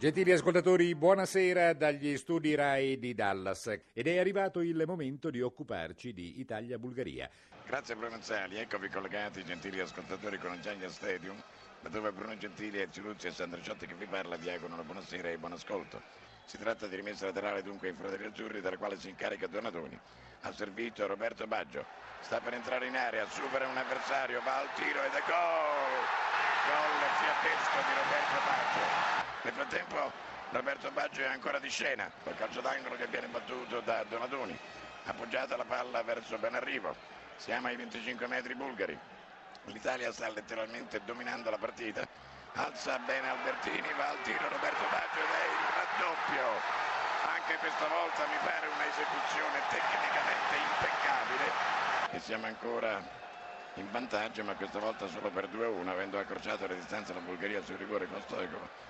Gentili ascoltatori, buonasera dagli studi RAI di Dallas ed è arrivato il momento di occuparci di Italia-Bulgaria. Grazie Bruno Zali, eccovi collegati gentili ascoltatori con Giants Stadium, dove Bruno Gentili, Ezio Luzzi e Sandro Ciotti che vi parla vi augurano buonasera e buon ascolto. Si tratta di rimessa laterale dunque ai fratelli azzurri dalla quale si incarica Donatoni. Ha servito Roberto Baggio, sta per entrare in area, supera un avversario, va al tiro ed è gol! Gol fiabesco di Roberto Baggio. Nel frattempo Roberto Baggio è ancora di scena, col calcio d'angolo che viene battuto da Donadoni. Appoggiata la palla verso Benarrivo. Siamo ai 25 metri bulgari. L'Italia sta letteralmente dominando la partita. Alza bene Albertini, va al tiro Roberto Baggio ed è il raddoppio. Anche questa volta mi pare un'esecuzione tecnicamente impeccabile. E siamo ancora in vantaggio, ma questa volta solo per 2-1, avendo accorciato le distanze la Bulgaria sul rigore con Stoico